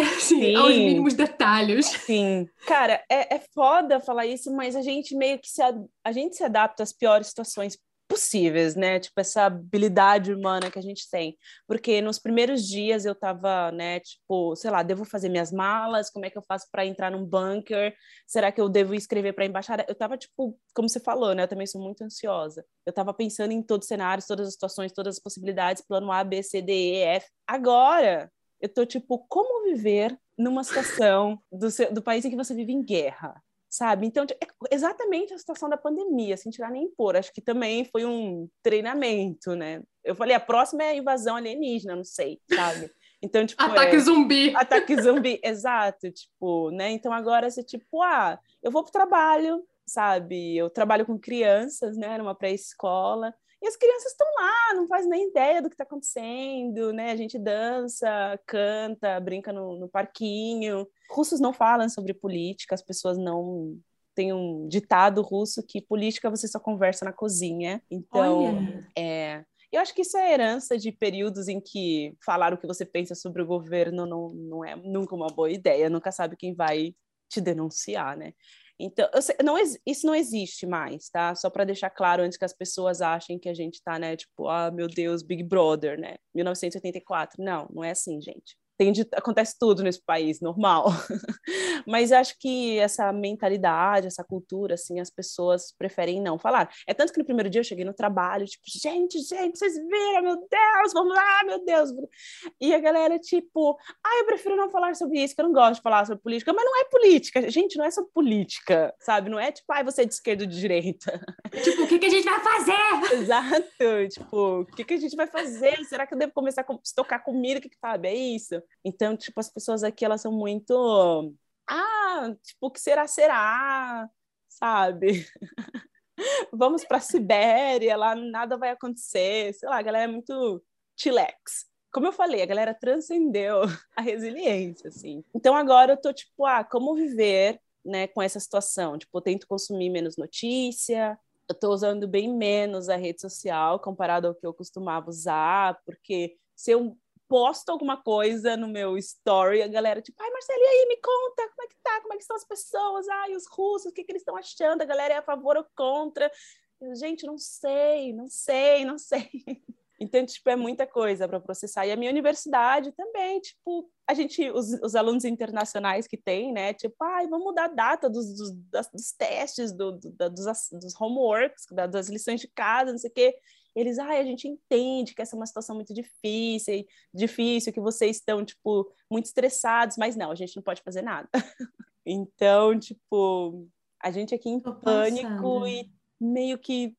assim, aos mínimos detalhes. Sim. Cara, é, é foda falar isso, mas a gente meio que se, a gente se adapta às piores situações possíveis, né? Tipo, essa habilidade humana que a gente tem. Porque nos primeiros dias eu tava, né, tipo, sei lá, devo fazer minhas malas? Como é que eu faço para entrar num bunker? Será que eu devo escrever para embaixada? Eu tava, tipo, como você falou, né? Eu também sou muito ansiosa. Eu tava pensando em todos os cenários, todas as situações, todas as possibilidades, plano A, B, C, D, E, F. Agora, eu tô, tipo, como viver numa situação do, seu, do país em que você vive em guerra? Sabe? Então, é exatamente a situação da pandemia, sem tirar nem pôr. Acho que também foi um treinamento, né? Eu falei, a próxima é a invasão alienígena, não sei, sabe? Então, tipo, ataque é... zumbi. [laughs] Ataque zumbi, exato, tipo, né? Então agora você tipo, ah, eu vou pro trabalho, sabe? Eu trabalho com crianças, né, numa pré-escola. E as crianças estão lá, não faz nem ideia do que está acontecendo, né? A gente dança, canta, brinca no, no parquinho. Russos não falam sobre política, as pessoas não tem um ditado russo que política você só conversa na cozinha. Então, Olha. é, eu acho que isso é herança de períodos em que falar o que você pensa sobre o governo não, não é nunca uma boa ideia, nunca sabe quem vai te denunciar, né? Então, sei, não, isso não existe mais, tá? Só para deixar claro antes que as pessoas achem que a gente tá, né, tipo, ah, meu Deus, Big Brother, né? 1984. Não, não é assim, gente tem de, acontece tudo nesse país, normal. [laughs] Mas acho que essa mentalidade, essa cultura, assim, as pessoas preferem não falar. É tanto que no primeiro dia eu cheguei no trabalho, tipo, gente, gente, vocês viram, meu Deus, vamos lá, meu Deus. E a galera, tipo, ah, eu prefiro não falar sobre isso, que eu não gosto de falar sobre política. Mas não é política, gente, não é sobre política, sabe? Não é tipo, ah, você é de esquerda ou de direita. [laughs] Tipo, o que, que a gente vai fazer? Exato, tipo, o que, que a gente vai fazer? Será que eu devo começar a estocar comida? O que, que sabe? É isso. Então, tipo, as pessoas aqui, elas são muito... Ah, tipo, o que será, será, sabe? [laughs] Vamos para a Sibéria, lá nada vai acontecer. Sei lá, a galera é muito chilex. Como eu falei, a galera transcendeu [laughs] a resiliência, assim. Então, agora eu tô, tipo, ah, como viver né, com essa situação. Tipo, eu tento consumir menos notícia, eu estou usando bem menos a rede social comparado ao que eu costumava usar, porque se eu posto alguma coisa no meu story, a galera, tipo, ai, Marcelo, e aí, me conta, como é que tá? Como é que estão as pessoas? Ai, os russos, o que, que eles estão achando? A galera é a favor ou contra? Eu, Gente, não sei, não sei, não sei. [laughs] Então, tipo, é muita coisa para processar. E a minha universidade também, tipo, a gente, os, os alunos internacionais que tem, né? Tipo, ai, vamos mudar a data dos, dos, das, dos testes, do, do, dos, dos homeworks, das lições de casa, não sei o quê. Eles, ai, a gente entende que essa é uma situação muito difícil, difícil, que vocês estão, tipo, muito estressados, mas não, a gente não pode fazer nada. [laughs] então, tipo, a gente aqui em pânico e meio que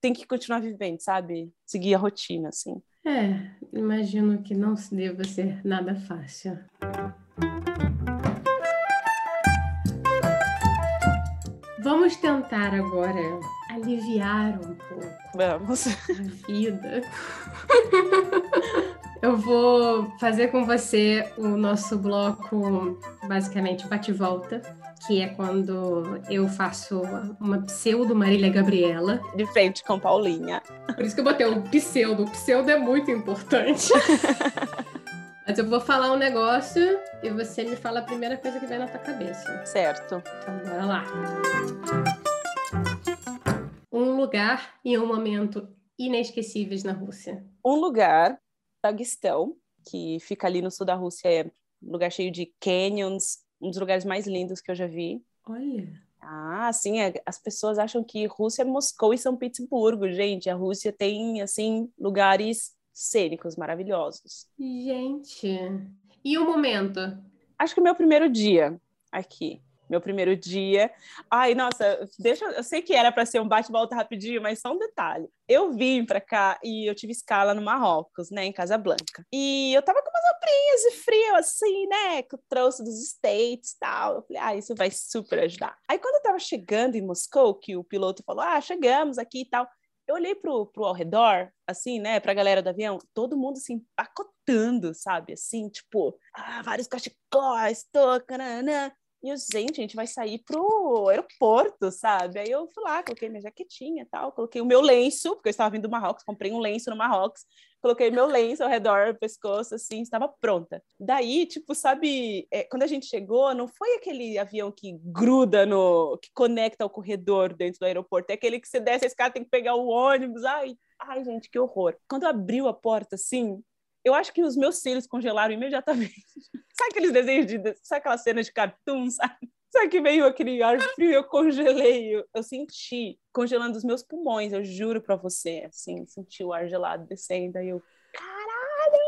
tem que continuar vivendo, sabe? Seguir a rotina, assim. É, imagino que não se deva ser nada fácil. Vamos tentar agora aliviar um pouco. Vamos. A vida. [laughs] Eu vou fazer com você o nosso bloco, basicamente, bate-volta, que é quando eu faço uma pseudo Marília Gabriela. De frente com Paulinha. Por isso que eu botei o pseudo. O pseudo é muito importante. [laughs] Mas eu vou falar um negócio e você me fala a primeira coisa que vem na tua cabeça. Certo. Então, bora lá. Um lugar e um momento inesquecíveis na Rússia. Um lugar Daguestão, que fica ali no sul da Rússia, é um lugar cheio de canyons, um dos lugares mais lindos que eu já vi. Olha. Ah, sim, é, as pessoas acham que Rússia é Moscou e São Petersburgo, gente. A Rússia tem, assim, lugares cênicos maravilhosos. Gente, e o momento? Acho que o meu primeiro dia aqui meu primeiro dia. Ai, nossa, deixa, eu sei que era para ser um bate-volta rapidinho, mas só um detalhe. Eu vim para cá e eu tive escala no Marrocos, né, em Casablanca. E eu tava com umas roupinhas de frio assim, né, que eu trouxe dos States tal. Eu falei, ah, isso vai super ajudar. Aí quando eu tava chegando em Moscou, que o piloto falou: "Ah, chegamos aqui e tal". Eu olhei pro, pro ao redor, assim, né, pra galera do avião, todo mundo assim, empacotando, sabe? Assim, tipo, ah, vários cachecóis, tô, cananã. E eu, gente, a gente vai sair pro aeroporto, sabe? Aí eu fui lá, coloquei minha jaquetinha e tal, coloquei o meu lenço, porque eu estava vindo do Marrocos, comprei um lenço no Marrocos, coloquei meu lenço ao redor do pescoço, assim, estava pronta. Daí, tipo, sabe, é, quando a gente chegou, não foi aquele avião que gruda no. que conecta ao corredor dentro do aeroporto, é aquele que você desce a escada, tem que pegar o ônibus. Ai, ai, gente, que horror. Quando abriu a porta, assim, eu acho que os meus cílios congelaram imediatamente. [laughs] sabe aqueles desenhos de. Sabe aquela cena de cartoon, sabe? Sabe que veio aquele ar frio eu congelei? Eu, eu, senti congelando os meus pulmões, eu juro pra você. Assim, senti o ar gelado descendo. Aí eu, caralho,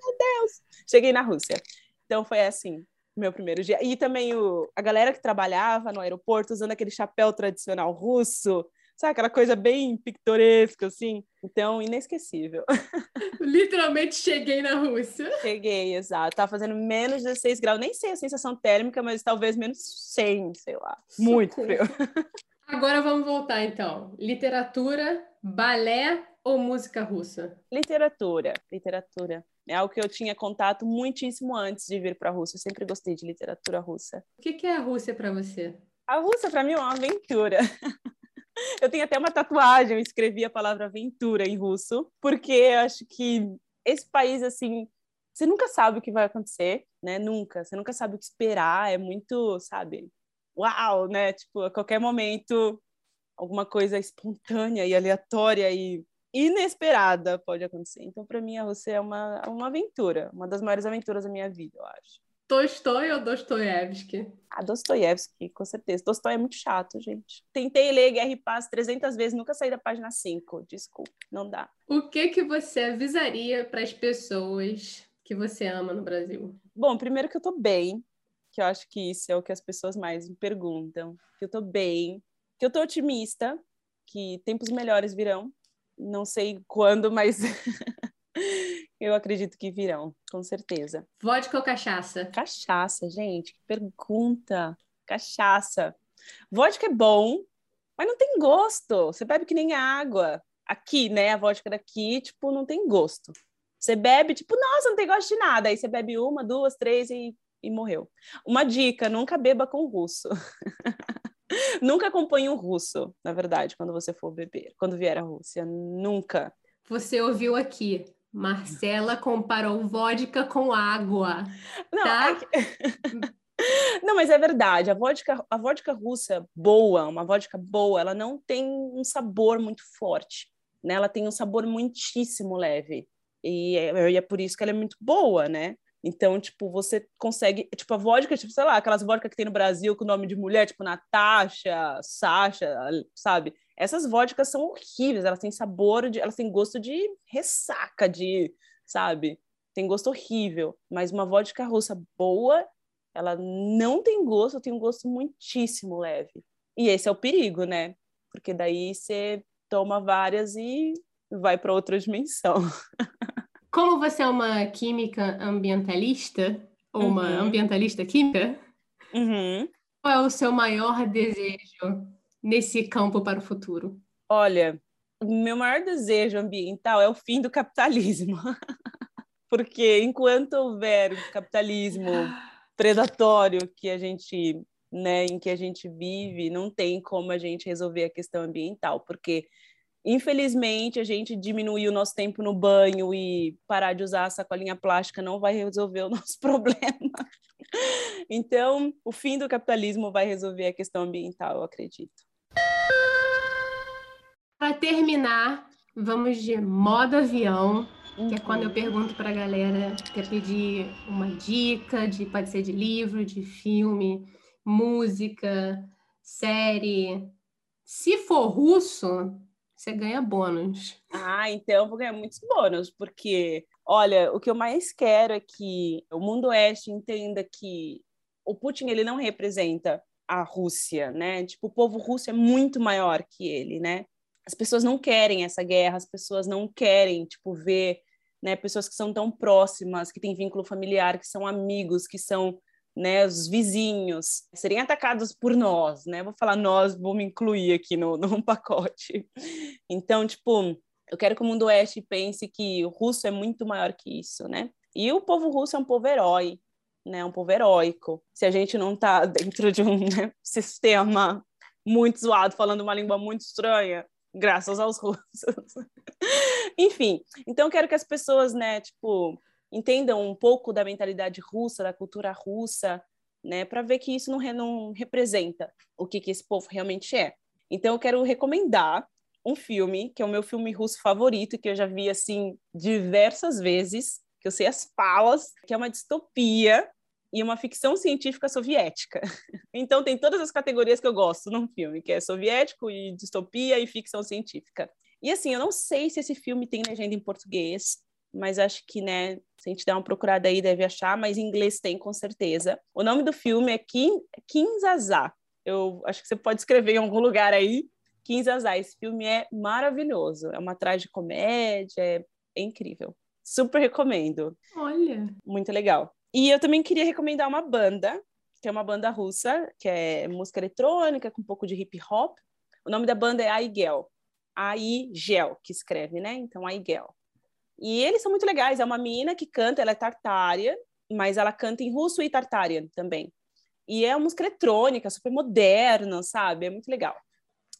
meu Deus! Cheguei na Rússia. Então foi assim, meu primeiro dia. E também o, a galera que trabalhava no aeroporto usando aquele chapéu tradicional russo sabe, aquela coisa bem pitoresca, assim. Então, inesquecível. [laughs] Literalmente cheguei na Rússia. Cheguei, exato. Tava fazendo menos 16 graus, nem sei a sensação térmica, mas talvez menos 100, sei lá. Muito frio. [laughs] Agora vamos voltar, então. Literatura, balé ou música russa? Literatura, literatura. É algo que eu tinha contato muitíssimo antes de vir para a Rússia. Eu sempre gostei de literatura russa. O que é a Rússia para você? A Rússia, para mim, é uma aventura. [laughs] [laughs] Eu tenho até uma tatuagem, eu escrevi a palavra aventura em russo, porque eu acho que esse país, assim, você nunca sabe o que vai acontecer, né? Nunca. Você nunca sabe o que esperar. É muito, sabe? Uau, né? Tipo, a qualquer momento, alguma coisa espontânea e aleatória e inesperada pode acontecer. Então, para mim, a Rússia é uma, uma aventura, uma das maiores aventuras da minha vida, eu acho. Tolstói ou Dostoiévski? Ah, Dostoiévski, com certeza. Dostoiévski é muito chato, gente. Tentei ler Guerra e Paz 300 vezes, nunca saí da página 5. Desculpa, não dá. O que que você avisaria para as pessoas que você ama no Brasil? Bom, primeiro que eu tô bem, que eu acho que isso é o que as pessoas mais me perguntam. Que eu tô bem, que eu tô otimista, que tempos melhores virão. Não sei quando, mas [laughs] Eu acredito que virão, com certeza. Vodka ou cachaça? Cachaça, gente, que pergunta. Cachaça. Vodka é bom, mas não tem gosto. Você bebe que nem água. Aqui, né? A vodka daqui, tipo, não tem gosto. Você bebe, tipo, nossa, não tem gosto de nada. Aí você bebe uma, duas, três e, e morreu. Uma dica: nunca beba com russo. [laughs] nunca acompanhe um russo, na verdade, quando você for beber, quando vier à Rússia. Nunca. Você ouviu aqui. Marcela comparou vodka com água. Não, tá? é [laughs] não, mas é verdade. A vodka, a vodka russa boa, uma vodka boa, ela não tem um sabor muito forte. Né? Ela tem um sabor muitíssimo leve. E é, e é por isso que ela é muito boa, né? Então, tipo, você consegue. Tipo, a vodka, tipo, sei lá, aquelas vodkas que tem no Brasil com o nome de mulher, tipo Natasha, Sasha, sabe? Essas vodkas são horríveis, elas têm sabor, de, elas têm gosto de ressaca, de, sabe? Tem gosto horrível. Mas uma vodka russa boa, ela não tem gosto, tem um gosto muitíssimo leve. E esse é o perigo, né? Porque daí você toma várias e vai para outra dimensão. [laughs] Como você é uma química ambientalista, ou uhum. uma ambientalista química, uhum. qual é o seu maior desejo nesse campo para o futuro? Olha, o meu maior desejo ambiental é o fim do capitalismo. [laughs] Porque enquanto houver capitalismo predatório que a gente, né, em que a gente vive, não tem como a gente resolver a questão ambiental, porque infelizmente a gente diminuir o nosso tempo no banho e parar de usar a sacolinha plástica não vai resolver o [laughs] nosso problema. Então, o fim do capitalismo vai resolver a questão ambiental, eu acredito. Para terminar, vamos de modo avião, que é quando eu uhum. pergunto para a galera, quer pedir uma dica, de, pode ser de livro, de filme, música, série. Se for russo, você ganha bônus. Ah, então eu vou ganhar muitos bônus, porque, olha, o que eu mais quero é que o mundo oeste entenda que o Putin ele não representa a Rússia, né? Tipo, o povo russo é muito maior que ele, né? As pessoas não querem essa guerra, as pessoas não querem, tipo, ver, né, pessoas que são tão próximas, que têm vínculo familiar, que são amigos, que são, né, os vizinhos, serem atacados por nós, né? Vou falar nós, vou me incluir aqui no, [laughs] no pacote. Então, tipo, eu quero que o mundo oeste pense que o russo é muito maior que isso, né? E o povo russo é um povo herói, né? Um povo heróico. Se a gente não está dentro de um né, [laughs] sistema muito zoado, falando uma língua muito estranha, graças aos russos. Enfim, então quero que as pessoas, né, tipo, entendam um pouco da mentalidade russa, da cultura russa, né, para ver que isso não, re, não representa o que, que esse povo realmente é. Então eu quero recomendar um filme, que é o meu filme russo favorito, que eu já vi assim diversas vezes, que eu sei as falas, que é uma distopia e uma ficção científica soviética. [laughs] Então tem todas as categorias que eu gosto num filme, que é soviético e distopia e ficção científica. E assim, eu não sei se esse filme tem legenda em português, mas acho que, né, se a gente der uma procurada aí, deve achar, mas em inglês tem, com certeza. O nome do filme é Kim, Kim Zazá. Eu acho que você pode escrever em algum lugar aí, Kim Zazá. Esse filme é maravilhoso. É uma comédia, é, é incrível. Super recomendo. Olha. Muito legal. E eu também queria recomendar uma banda, que é uma banda russa, que é música eletrônica com um pouco de hip hop. O nome da banda é Aigel. Aigel, que escreve, né? Então, Aigel. E eles são muito legais. É uma menina que canta, ela é tartária, mas ela canta em russo e tartária também. E é uma música eletrônica, super moderna, sabe? É muito legal.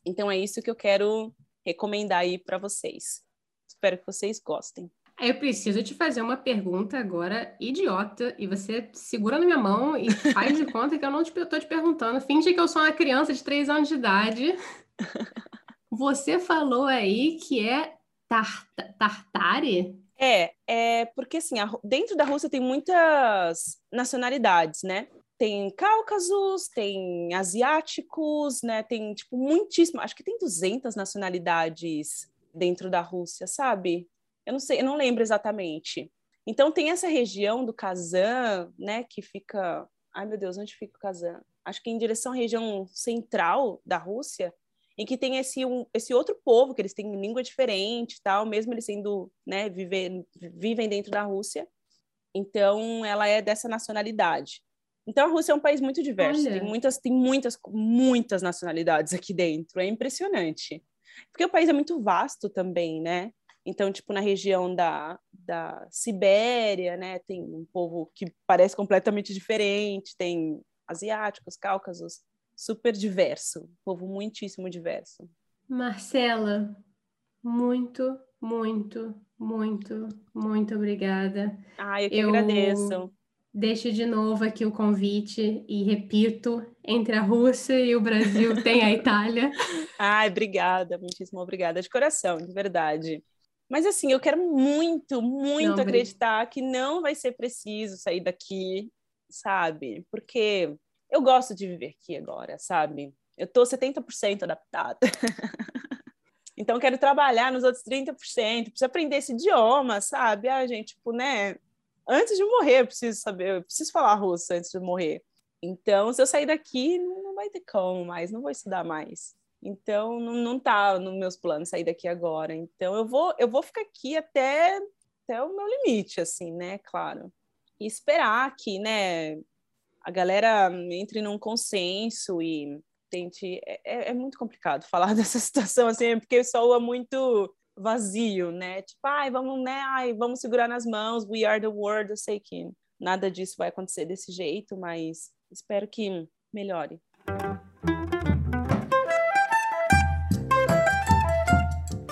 Então é isso que eu quero recomendar aí para vocês. Espero que vocês gostem. Eu preciso te fazer uma pergunta agora idiota e você segura na minha mão e faz de conta que eu não estou te perguntando. Finge que eu sou uma criança de três anos de idade. [laughs] Você falou aí que é Tartare? É, é porque assim, a, dentro da Rússia tem muitas nacionalidades, né? Tem cáucasos, tem asiáticos, né? Tem, tipo, muitíssimo, acho que tem 200 nacionalidades dentro da Rússia, sabe? Eu não sei, eu não lembro exatamente. Então tem essa região do Kazan, né, que fica, ai meu Deus, onde fica o Kazan? Acho que em direção à região central da Rússia, em que tem esse, um, esse outro povo, que eles têm língua diferente tal, mesmo eles sendo, né, viver, vivem dentro da Rússia. Então, ela é dessa nacionalidade. Então, a Rússia é um país muito diverso, tem muitas, tem muitas, muitas nacionalidades aqui dentro, é impressionante. Porque o país é muito vasto também, né? Então, tipo, na região da, da Sibéria, né, tem um povo que parece completamente diferente, tem asiáticos, cáucasos, super diverso, povo muitíssimo diverso. Marcela, muito, muito, muito, muito obrigada. Ah, eu que eu agradeço. Deixo de novo aqui o convite e repito, entre a Rússia e o Brasil tem a [laughs] Itália. Ai, obrigada, muitíssimo obrigada, de coração, de verdade. Mas assim, eu quero muito, muito não, acreditar que não vai ser preciso sair daqui, sabe? Porque eu gosto de viver aqui agora, sabe? Eu tô 70% adaptada. [laughs] então, quero trabalhar nos outros 30%, preciso aprender esse idioma, sabe? Ah, gente, tipo, né? Antes de morrer, eu preciso saber, eu preciso falar russo antes de morrer. Então, se eu sair daqui, não vai ter como mais, não vou estudar mais. Então, não, não tá nos meus planos sair daqui agora. Então, eu vou, eu vou ficar aqui até, até o meu limite, assim, né? Claro. E esperar que, né? a galera entre num consenso e tente. É, é, é muito complicado [laughs] falar dessa situação assim, porque soa muito vazio, né? Tipo, ai, vamos, né? Ai, vamos segurar nas mãos, we are the world. Eu sei que nada disso vai acontecer desse jeito, mas espero que melhore.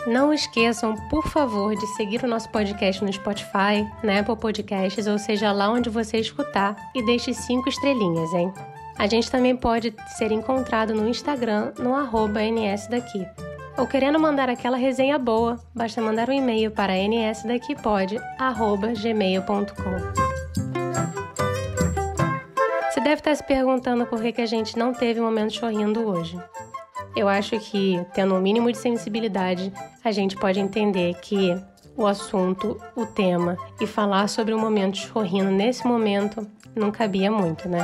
Não esqueçam, por favor, de seguir o nosso podcast no Spotify, na Apple Podcasts, ou seja, lá onde você escutar, e deixe cinco estrelinhas, hein? A gente também pode ser encontrado no Instagram, no nsdaqui. Ou querendo mandar aquela resenha boa, basta mandar um e-mail para nsdaquipod.gmail.com Você deve estar se perguntando por que a gente não teve um momento sorrindo hoje. Eu acho que, tendo um mínimo de sensibilidade, a gente pode entender que o assunto, o tema e falar sobre o momento sorrindo nesse momento não cabia muito, né?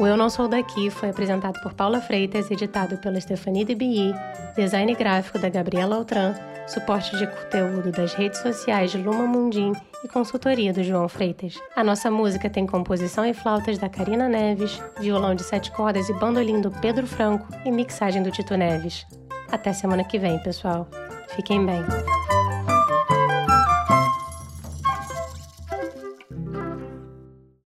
O Eu Não Sou Daqui foi apresentado por Paula Freitas, editado pela Stephanie DeBi, design gráfico da Gabriela Altran, suporte de conteúdo das redes sociais de Luma Mundim e consultoria do João Freitas. A nossa música tem composição e flautas da Karina Neves, violão de sete cordas e bandolim do Pedro Franco e mixagem do Tito Neves. Até semana que vem, pessoal. Fiquem bem.